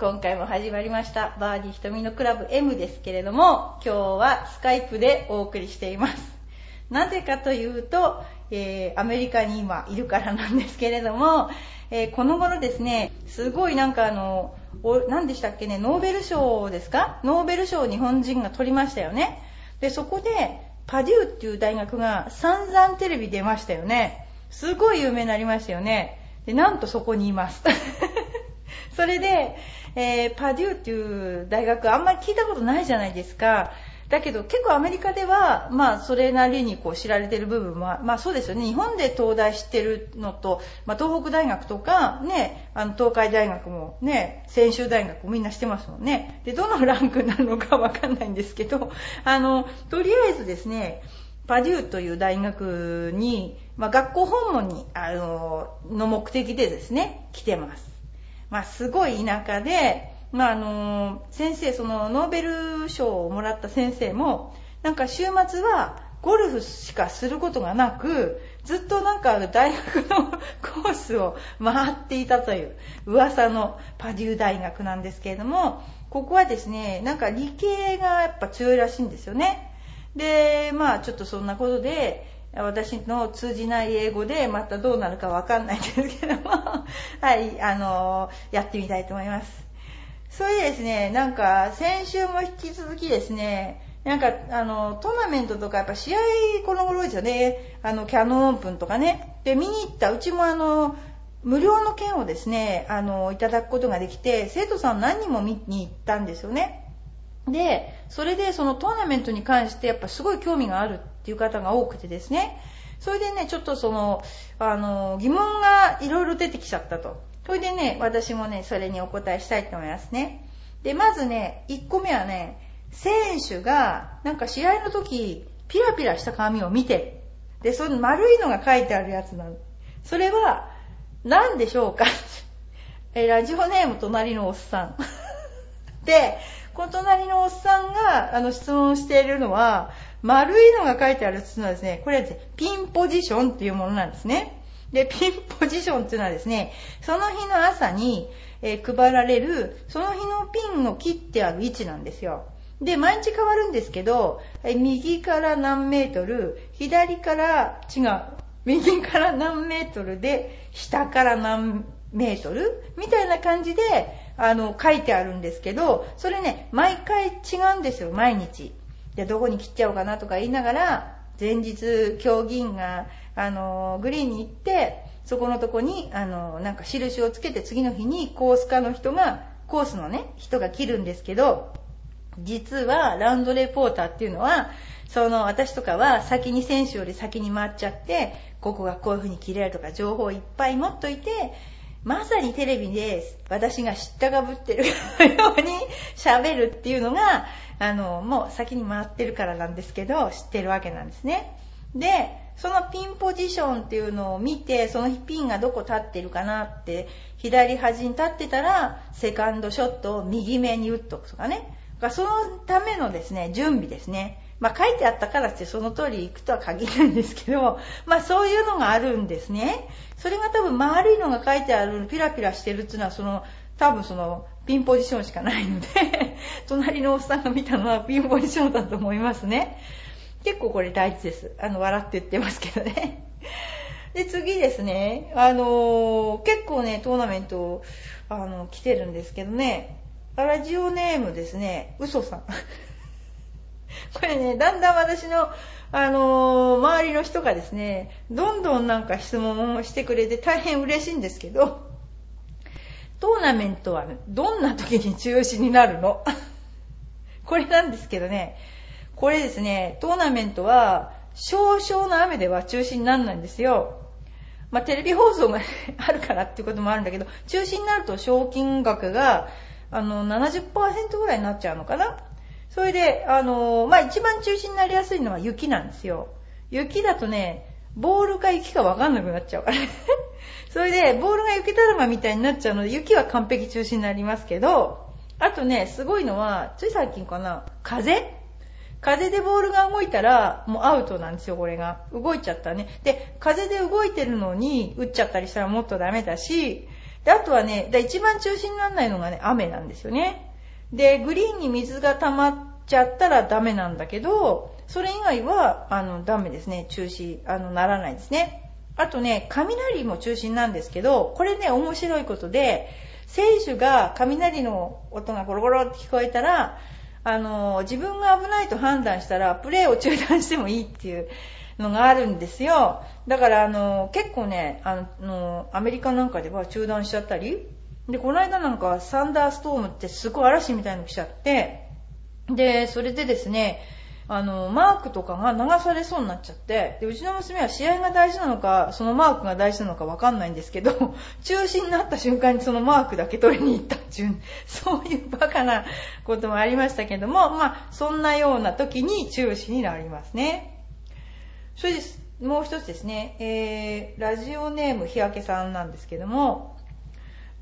今回も始まりました。バーディー瞳のクラブ M ですけれども、今日はスカイプでお送りしています。なぜかというと、えーアメリカに今いるからなんですけれども、えーこの頃ですね、すごいなんかあの、何でしたっけね、ノーベル賞ですか？ノーベル賞を日本人が取りましたよね。で、そこで、パデューっていう大学が散々テレビ出ましたよね。すごい有名になりましたよね。で、なんとそこにいます。それで、えーパデューっていう大学あんまり聞いたことないじゃないですか。だけど結構アメリカでは、まあそれなりにこう知られてる部分は、まあそうですよね。日本で東大知ってるのと、まあ東北大学とか、ね、あの東海大学もね、専修大学もみんな知ってますもんね。で、どのランクなのかわかんないんですけど、あの、とりあえずですね、パデューという大学に、まあ学校訪問に、あの、の目的でですね、来てます。まあ、すごい田舎で、まあ、あの、先生、その、ノーベル賞をもらった先生も、なんか週末はゴルフしかすることがなく、ずっとなんか大学のコースを回っていたという噂のパデュー大学なんですけれども、ここはですね、なんか理系がやっぱ強いらしいんですよね。で、まあちょっとそんなことで、私の通じない英語でまたどうなるかわかんないんですけども、はい、あの、やってみたいと思います。それでですね、なんか先週も引き続きですね、なんかあの、トーナメントとかやっぱ試合この頃ですよね、あの、キャノンオープンとかね、で、見に行った、うちもあの、無料の券をですね、あの、いただくことができて、生徒さん何人も見に行ったんですよね。で、それでそのトーナメントに関してやっぱすごい興味があるっていう方が多くてですね、それでね、ちょっとその、あの、疑問がいろいろ出てきちゃったと。それでね、私もね、それにお答えしたいと思いますね。で、まずね、1個目はね、選手が、なんか試合の時、ピラピラした紙を見て、で、その丸いのが書いてあるやつなの。それは、何でしょうか？え、ラジオネーム隣のおっさん。で、こ隣のおっさんがあの質問しているのは、丸いのが書いてあるのはですね、これはですね、ピンポジションっていうものなんですね。で、ピンポジションっていうのはですね、その日の朝に、えー配られる、その日のピンを切ってある位置なんですよ。で、毎日変わるんですけど、え右から何メートル、左から違う、右から何メートルで、下から何メートルみたいな感じで、あの、書いてあるんですけど、それね、毎回違うんですよ、毎日。で、どこに切っちゃおうかなとか言いながら、前日、競技員が、あの、グリーンに行って、そこのとこに、あの、なんか印をつけて次の日にコース課の人が、コースのね、人が切るんですけど、実はラウンドレポーターっていうのは、その私とかは先に選手より先に回っちゃって、ここがこういう風に切れるとか情報をいっぱい持っといて、まさにテレビで私が知ったかぶってるように喋るっていうのが、あの、もう先に回ってるからなんですけど、知ってるわけなんですね。で、そのピンポジションっていうのを見て、そのピンがどこ立ってるかなって、左端に立ってたら、セカンドショットを右目に打っとくとかね。そのためのですね、準備ですね。まあ書いてあったからってその通り行くとは限らないんですけど、まあそういうのがあるんですね。それが多分丸いのが書いてある、ピラピラしてるっていうのはその、多分その、ピンポジションしかないので、隣のおっさんが見たのはピンポジションだと思いますね。結構これ大事です。あの、笑って言ってますけどね。で、次ですね。あのー結構ね、トーナメント、あの、来てるんですけどね。ラジオネームですね、嘘さん。これね、だんだん私の、あのー周りの人がですね、どんどんなんか質問をしてくれて大変嬉しいんですけど、トーナメントはどんな時に中止になるの？これなんですけどね、これですね、トーナメントは少々の雨では中止にならないんですよ。まあ、テレビ放送が あるからっていうこともあるんだけど、中止になると賞金額が、あの、70%ぐらいになっちゃうのかな？それで、あのーまあ、一番中止になりやすいのは雪なんですよ。雪だとね、ボールか雪かわかんなくなっちゃうから。それで、ボールが雪だるまみたいになっちゃうので、雪は完璧中止になりますけど、あとね、すごいのは、つい最近かな、風？風でボールが動いたら、もうアウトなんですよ、これが。動いちゃったね。で、風で動いてるのに、打っちゃったりしたらもっとダメだし、で、あとはね、一番中止にならないのがね、雨なんですよね。で、グリーンに水が溜まっちゃったらダメなんだけど、それ以外は、あの、ダメですね。中止、あの、ならないですね。あとね、雷も中心なんですけど、これね、面白いことで、選手が雷の音がゴロゴロって聞こえたら、あの、自分が危ないと判断したら、プレーを中断してもいいっていうのがあるんですよ。だから、あの、結構ね、あの、アメリカなんかでは中断しちゃったり、で、この間なんかサンダーストームってすごい嵐みたいの来ちゃって、で、それでですね、あの、マークとかが流されそうになっちゃって、で、うちの娘は試合が大事なのか、そのマークが大事なのかわかんないんですけど、中止になった瞬間にそのマークだけ取りに行ったっていう、そういうバカなこともありましたけども、まあ、そんなような時に中止になりますね。それです。もう一つですね、えー、ラジオネーム日焼けさんなんですけども、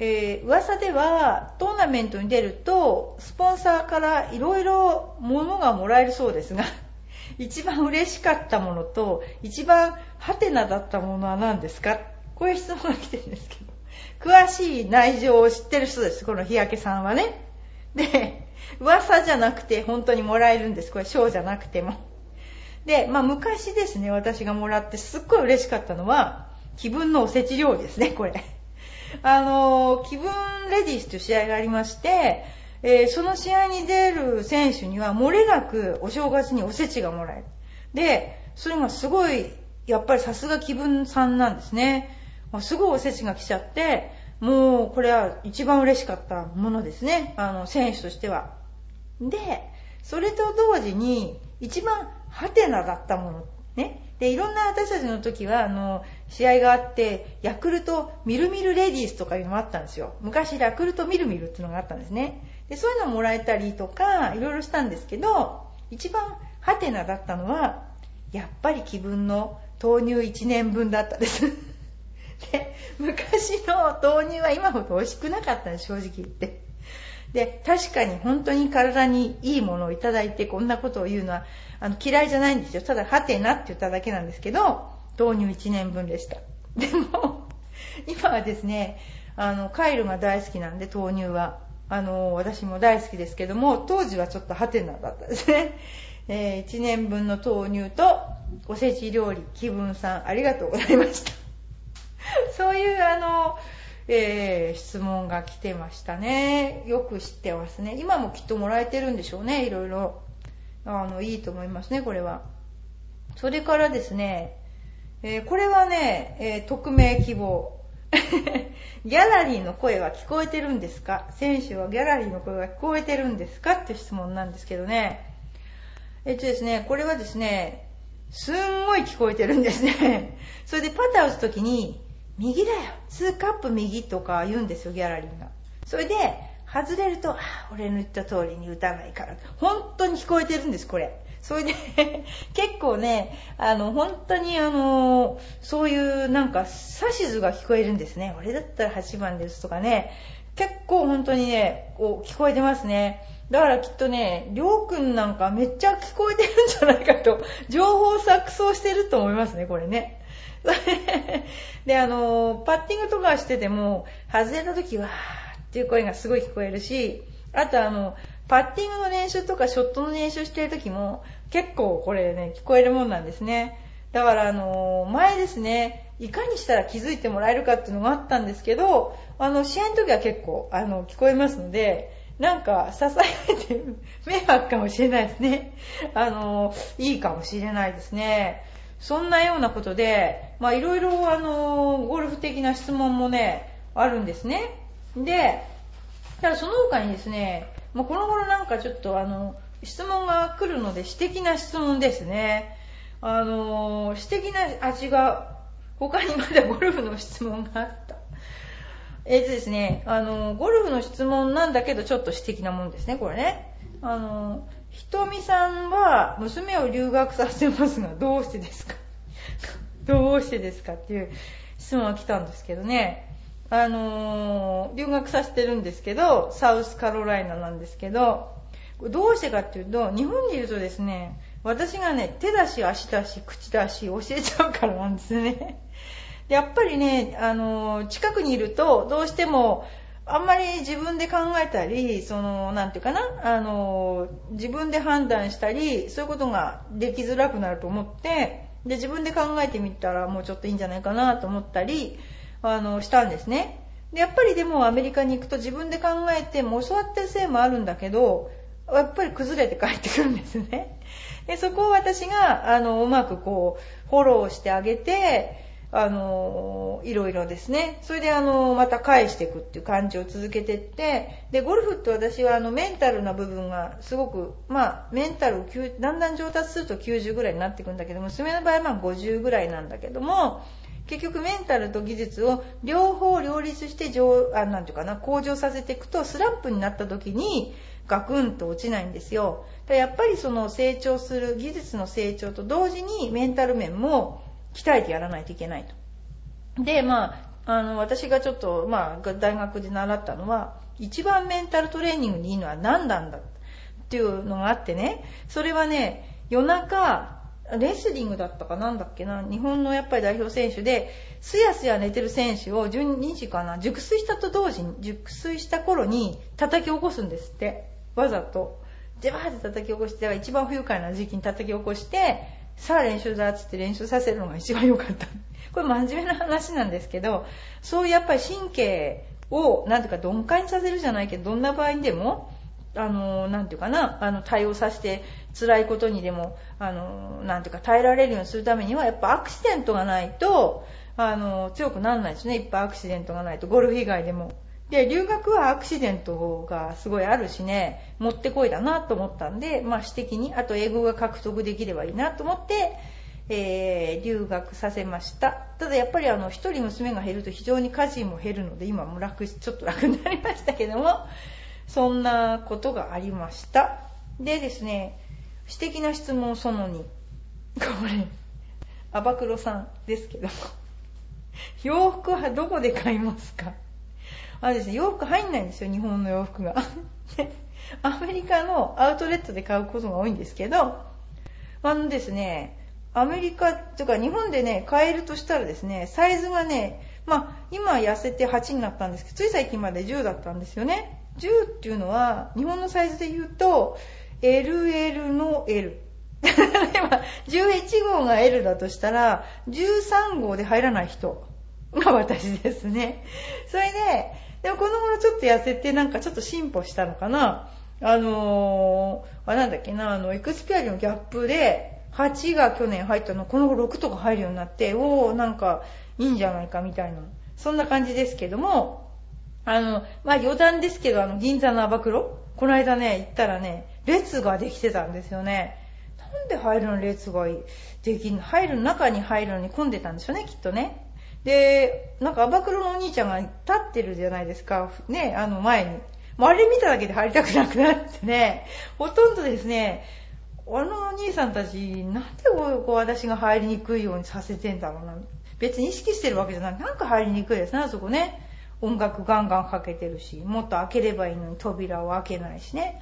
えー、噂ではトーナメントに出るとスポンサーからいろいろ物がもらえるそうですが 一番嬉しかったものと一番ハテナだったものは何ですか？こういう質問が来てるんですけど詳しい内情を知ってる人です。この日焼けさんはね。で噂じゃなくて本当にもらえるんです。これ賞じゃなくても。で、まあ昔ですね私がもらってすっごい嬉しかったのは気分のおせち料理ですねこれ。あの、気分レディースという試合がありまして、えー、その試合に出る選手には漏れなくお正月におせちがもらえる。で、それがすごい、やっぱりさすが気分さんなんですね。すごいおせちが来ちゃって、もうこれは一番嬉しかったものですね。あの、選手としては。で、それと同時に一番ハテナだったもの。ね。で、いろんな私たちの時は、あの、試合があって、ヤクルトミルミルレディースとかいうのもあったんですよ。昔、ヤクルトミルミルっていうのがあったんですね。で、そういうのもらえたりとか、いろいろしたんですけど、一番ハテナだったのは、やっぱり気分の豆乳1年分だったです。で、昔の豆乳は今ほど美味しくなかったんです、正直言って。で、確かに本当に体にいいものをいただいてこんなことを言うのはあの嫌いじゃないんですよ。ただ、はてなって言っただけなんですけど、豆乳1年分でした。でも、今はですね、あの、カイルが大好きなんで、豆乳は。あの、私も大好きですけども、当時はちょっとハテナだったですね。えー、1年分の豆乳とおせち料理、気分さん、ありがとうございました。そういう、あの、えー、質問が来てましたね。よく知ってますね。今もきっともらえてるんでしょうね、いろいろ。あの、いいと思いますね、これは。それからですね、えー、これはね、えー、匿名希望。ギャラリーの声は聞こえてるんですか？選手はギャラリーの声が聞こえてるんですか？って質問なんですけどね。えっとですね、これはですね、すんごい聞こえてるんですね。それでパター打つときに、右だよ !2 カップ右とか言うんですよ、ギャラリーが。それで、外れると、あ俺の言った通りに打たないから。本当に聞こえてるんです、これ。それで 結構ね、あの、本当にあの、そういうなんか指図が聞こえるんですね。俺だったら8番ですとかね。結構本当にね、こう聞こえてますね。だからきっとね、りょうくんなんかめっちゃ聞こえてるんじゃないかと、情報錯綜してると思いますね、これね。で、あの、パッティングとかしてても、外れた時は、っていう声がすごい聞こえるし、あとあの、パッティングの練習とかショットの練習してる時も結構これね、聞こえるもんなんですね。だからあの、前ですね、いかにしたら気づいてもらえるかっていうのがあったんですけど、あの、試合の時は結構、あの、聞こえますので、なんか、支えて 迷惑かもしれないですね。あの、いいかもしれないですね。そんなようなことで、まあいろいろあの、ゴルフ的な質問もね、あるんですね。で、ただその他にですね、もうこの頃なんかちょっとあの、質問が来るので、私的な質問ですね。あの、私的な味が、他にまだゴルフの質問があった。えっ、とですね、あの、ゴルフの質問なんだけど、ちょっと私的なもんですね、これね。あの、ひとみさんは娘を留学させますが、どうしてですか？どうしてですかっていう質問が来たんですけどね。あのー、留学させてるんですけど、サウスカロライナなんですけど、どうしてかっていうと、日本にいるとですね、私がね、手出し、足出し、口出し教えちゃうからなんですね。で やっぱりね、あのー、近くにいると、どうしても、あんまり自分で考えたり、その、なんていうかな、あの、自分で判断したり、そういうことができづらくなると思って、で、自分で考えてみたらもうちょっといいんじゃないかなと思ったり、あの、したんですね。で、やっぱりでもアメリカに行くと自分で考えて、も教わってるせいもあるんだけど、やっぱり崩れて帰ってくるんですね。で、そこを私が、あの、うまくこう、フォローしてあげて、あの、いろいろですね。それであの、また返していくっていう感じを続けてって、で、ゴルフって私はあの、メンタルな部分がすごく、まあ、メンタルをだんだん上達すると90ぐらいになっていくんだけど、娘の場合はまあ50ぐらいなんだけども、結局メンタルと技術を両方両立して上、あ、なんていうかな、向上させていくと、スランプになった時に、ガクンと落ちないんですよ。やっぱりその成長する技術の成長と同時にメンタル面も鍛えてやらないといけないと。で、まあ、あの、私がちょっと、まあ、大学で習ったのは、一番メンタルトレーニングにいいのは何なんだっていうのがあってね、それはね、夜中、レスリングだったかなんだっけな、日本のやっぱり代表選手で、すやすや寝てる選手を12時かな、熟睡したと同時に、熟睡した頃に叩き起こすんですって。わざと。ジャバーって叩き起こして、一番不愉快な時期に叩き起こして、さあ練習だっつって練習させるのが一番良かった。これ真面目な話なんですけど、そういうやっぱり神経を、なんていうか鈍感にさせるじゃないけど、どんな場合にでも、あの、なんていうかな、あの、対応させて、辛いことにでも、あの、なんていうか、耐えられるようにするためには、やっぱアクシデントがないと、あの、強くならないですね。いっぱいアクシデントがないと。ゴルフ以外でも。で、留学はアクシデントがすごいあるしね、もってこいだなと思ったんで、まあ私的に、あと英語が獲得できればいいなと思って、えー、留学させました。ただやっぱりあの、一人娘が減ると非常に家事も減るので、今も楽、ちょっと楽になりましたけども、そんなことがありました。でですね、私的な質問その2。これ、アバクロさんですけども、洋服はどこで買いますか？あですね、洋服入んないんですよ、日本の洋服が。アメリカのアウトレットで買うことが多いんですけど、あのですね、アメリカとか日本でね、買えるとしたらですね、サイズがね、まあ、今痩せて8になったんですけど、つい最近まで10だったんですよね。10っていうのは、日本のサイズで言うと、LL の L。今、11号が L だとしたら、13号で入らない人が私ですね。それで、でもこの頃ちょっと痩せてなんかちょっと進歩したのかな。あのー、あ、なんだっけな、あの、エクスピアリのギャップで、8が去年入ったの、この頃6とか入るようになって、おー、なんかいいんじゃないかみたいな。そんな感じですけども、あの、まあ、余談ですけど、あの、銀座のアバクロこの間ね、行ったらね、列ができてたんですよね。なんで入るの列ができんの？入る中に入るのに混んでたんですよね、きっとね。で、なんか、アバクロのお兄ちゃんが立ってるじゃないですか。ね、あの前に。もうあれ見ただけで入りたくなくなってね、ほとんどですね、あのお兄さんたち、なんでこう私が入りにくいようにさせてんだろうな。別に意識してるわけじゃない。なんか入りにくいですね、あそこね。音楽ガンガンかけてるし、もっと開ければいいのに扉を開けないしね。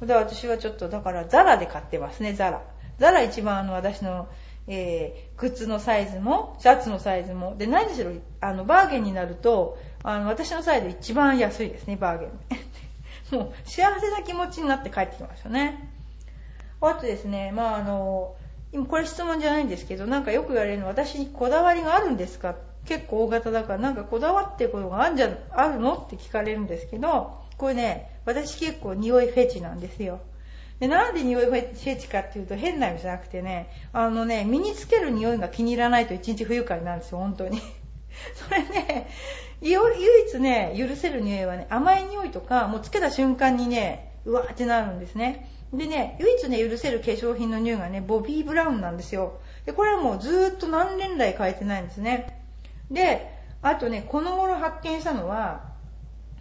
私はちょっと、だからザラで買ってますね、ザラ。ザラ一番あの私のえー、靴のサイズも、シャツのサイズも。で、何しろ、あの、バーゲンになると、あの、私のサイズ一番安いですね、バーゲン。もう、幸せな気持ちになって帰ってきましたね。あとですね、まああの、今これ質問じゃないんですけど、なんかよく言われるの私にこだわりがあるんですか結構大型だから、なんかこだわってることがあるんじゃ、あるのって聞かれるんですけど、これね、私結構匂いフェチなんですよ。で、なんで匂いフェチかっていうと変な意味じゃなくてね、あのね、身につける匂いが気に入らないと一日不愉快なんですよ、本当に。それね、唯一ね、許せる匂いはね、甘い匂いとか、もうつけた瞬間にね、うわーってなるんですね。でね、唯一ね、許せる化粧品の匂いがね、ボビーブラウンなんですよ。で、これはもうずーっと何年来変えてないんですね。で、あとね、この頃発見したのは、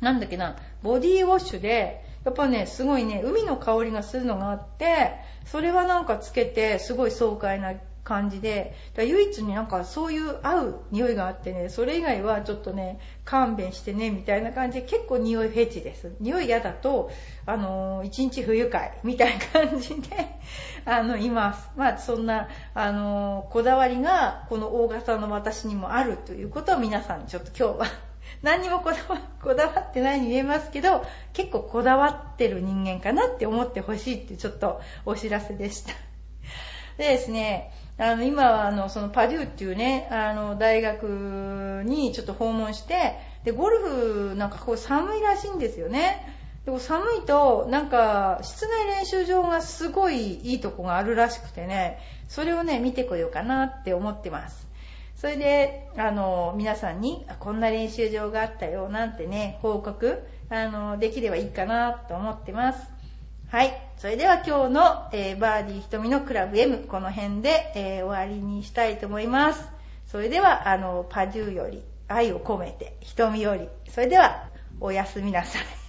なんだっけな、ボディウォッシュで、やっぱね、すごいね、海の香りがするのがあって、それはなんかつけて、すごい爽快な感じで、唯一になんかそういう合う匂いがあってね、それ以外はちょっとね、勘弁してね、みたいな感じで結構匂いフェチです。匂い嫌だと、あの、一日不愉快みたいな感じで、あの、います。まあ、そんな、あの、こだわりが、この大型の私にもあるということを皆さんにちょっと今日は 何にもこだわこだわってないに見えますけど、結構こだわってる人間かなって思ってほしいってちょっとお知らせでした。でですね、あの、今はあの、そのパデューっていうね、あの、大学にちょっと訪問して、で、ゴルフなんかこう寒いらしいんですよね。でも寒いと、なんか、室内練習場がすごいいいとこがあるらしくてね、それをね、見てこようかなって思ってます。それで、あの、皆さんに、こんな練習場があったよ、なんてね、報告、あの、できればいいかなと思ってます。はい。それでは今日の、えー、バーディー瞳のクラブ M、この辺で、えー、終わりにしたいと思います。それでは、あの、パデューより愛を込めて、瞳より。それでは、おやすみなさい。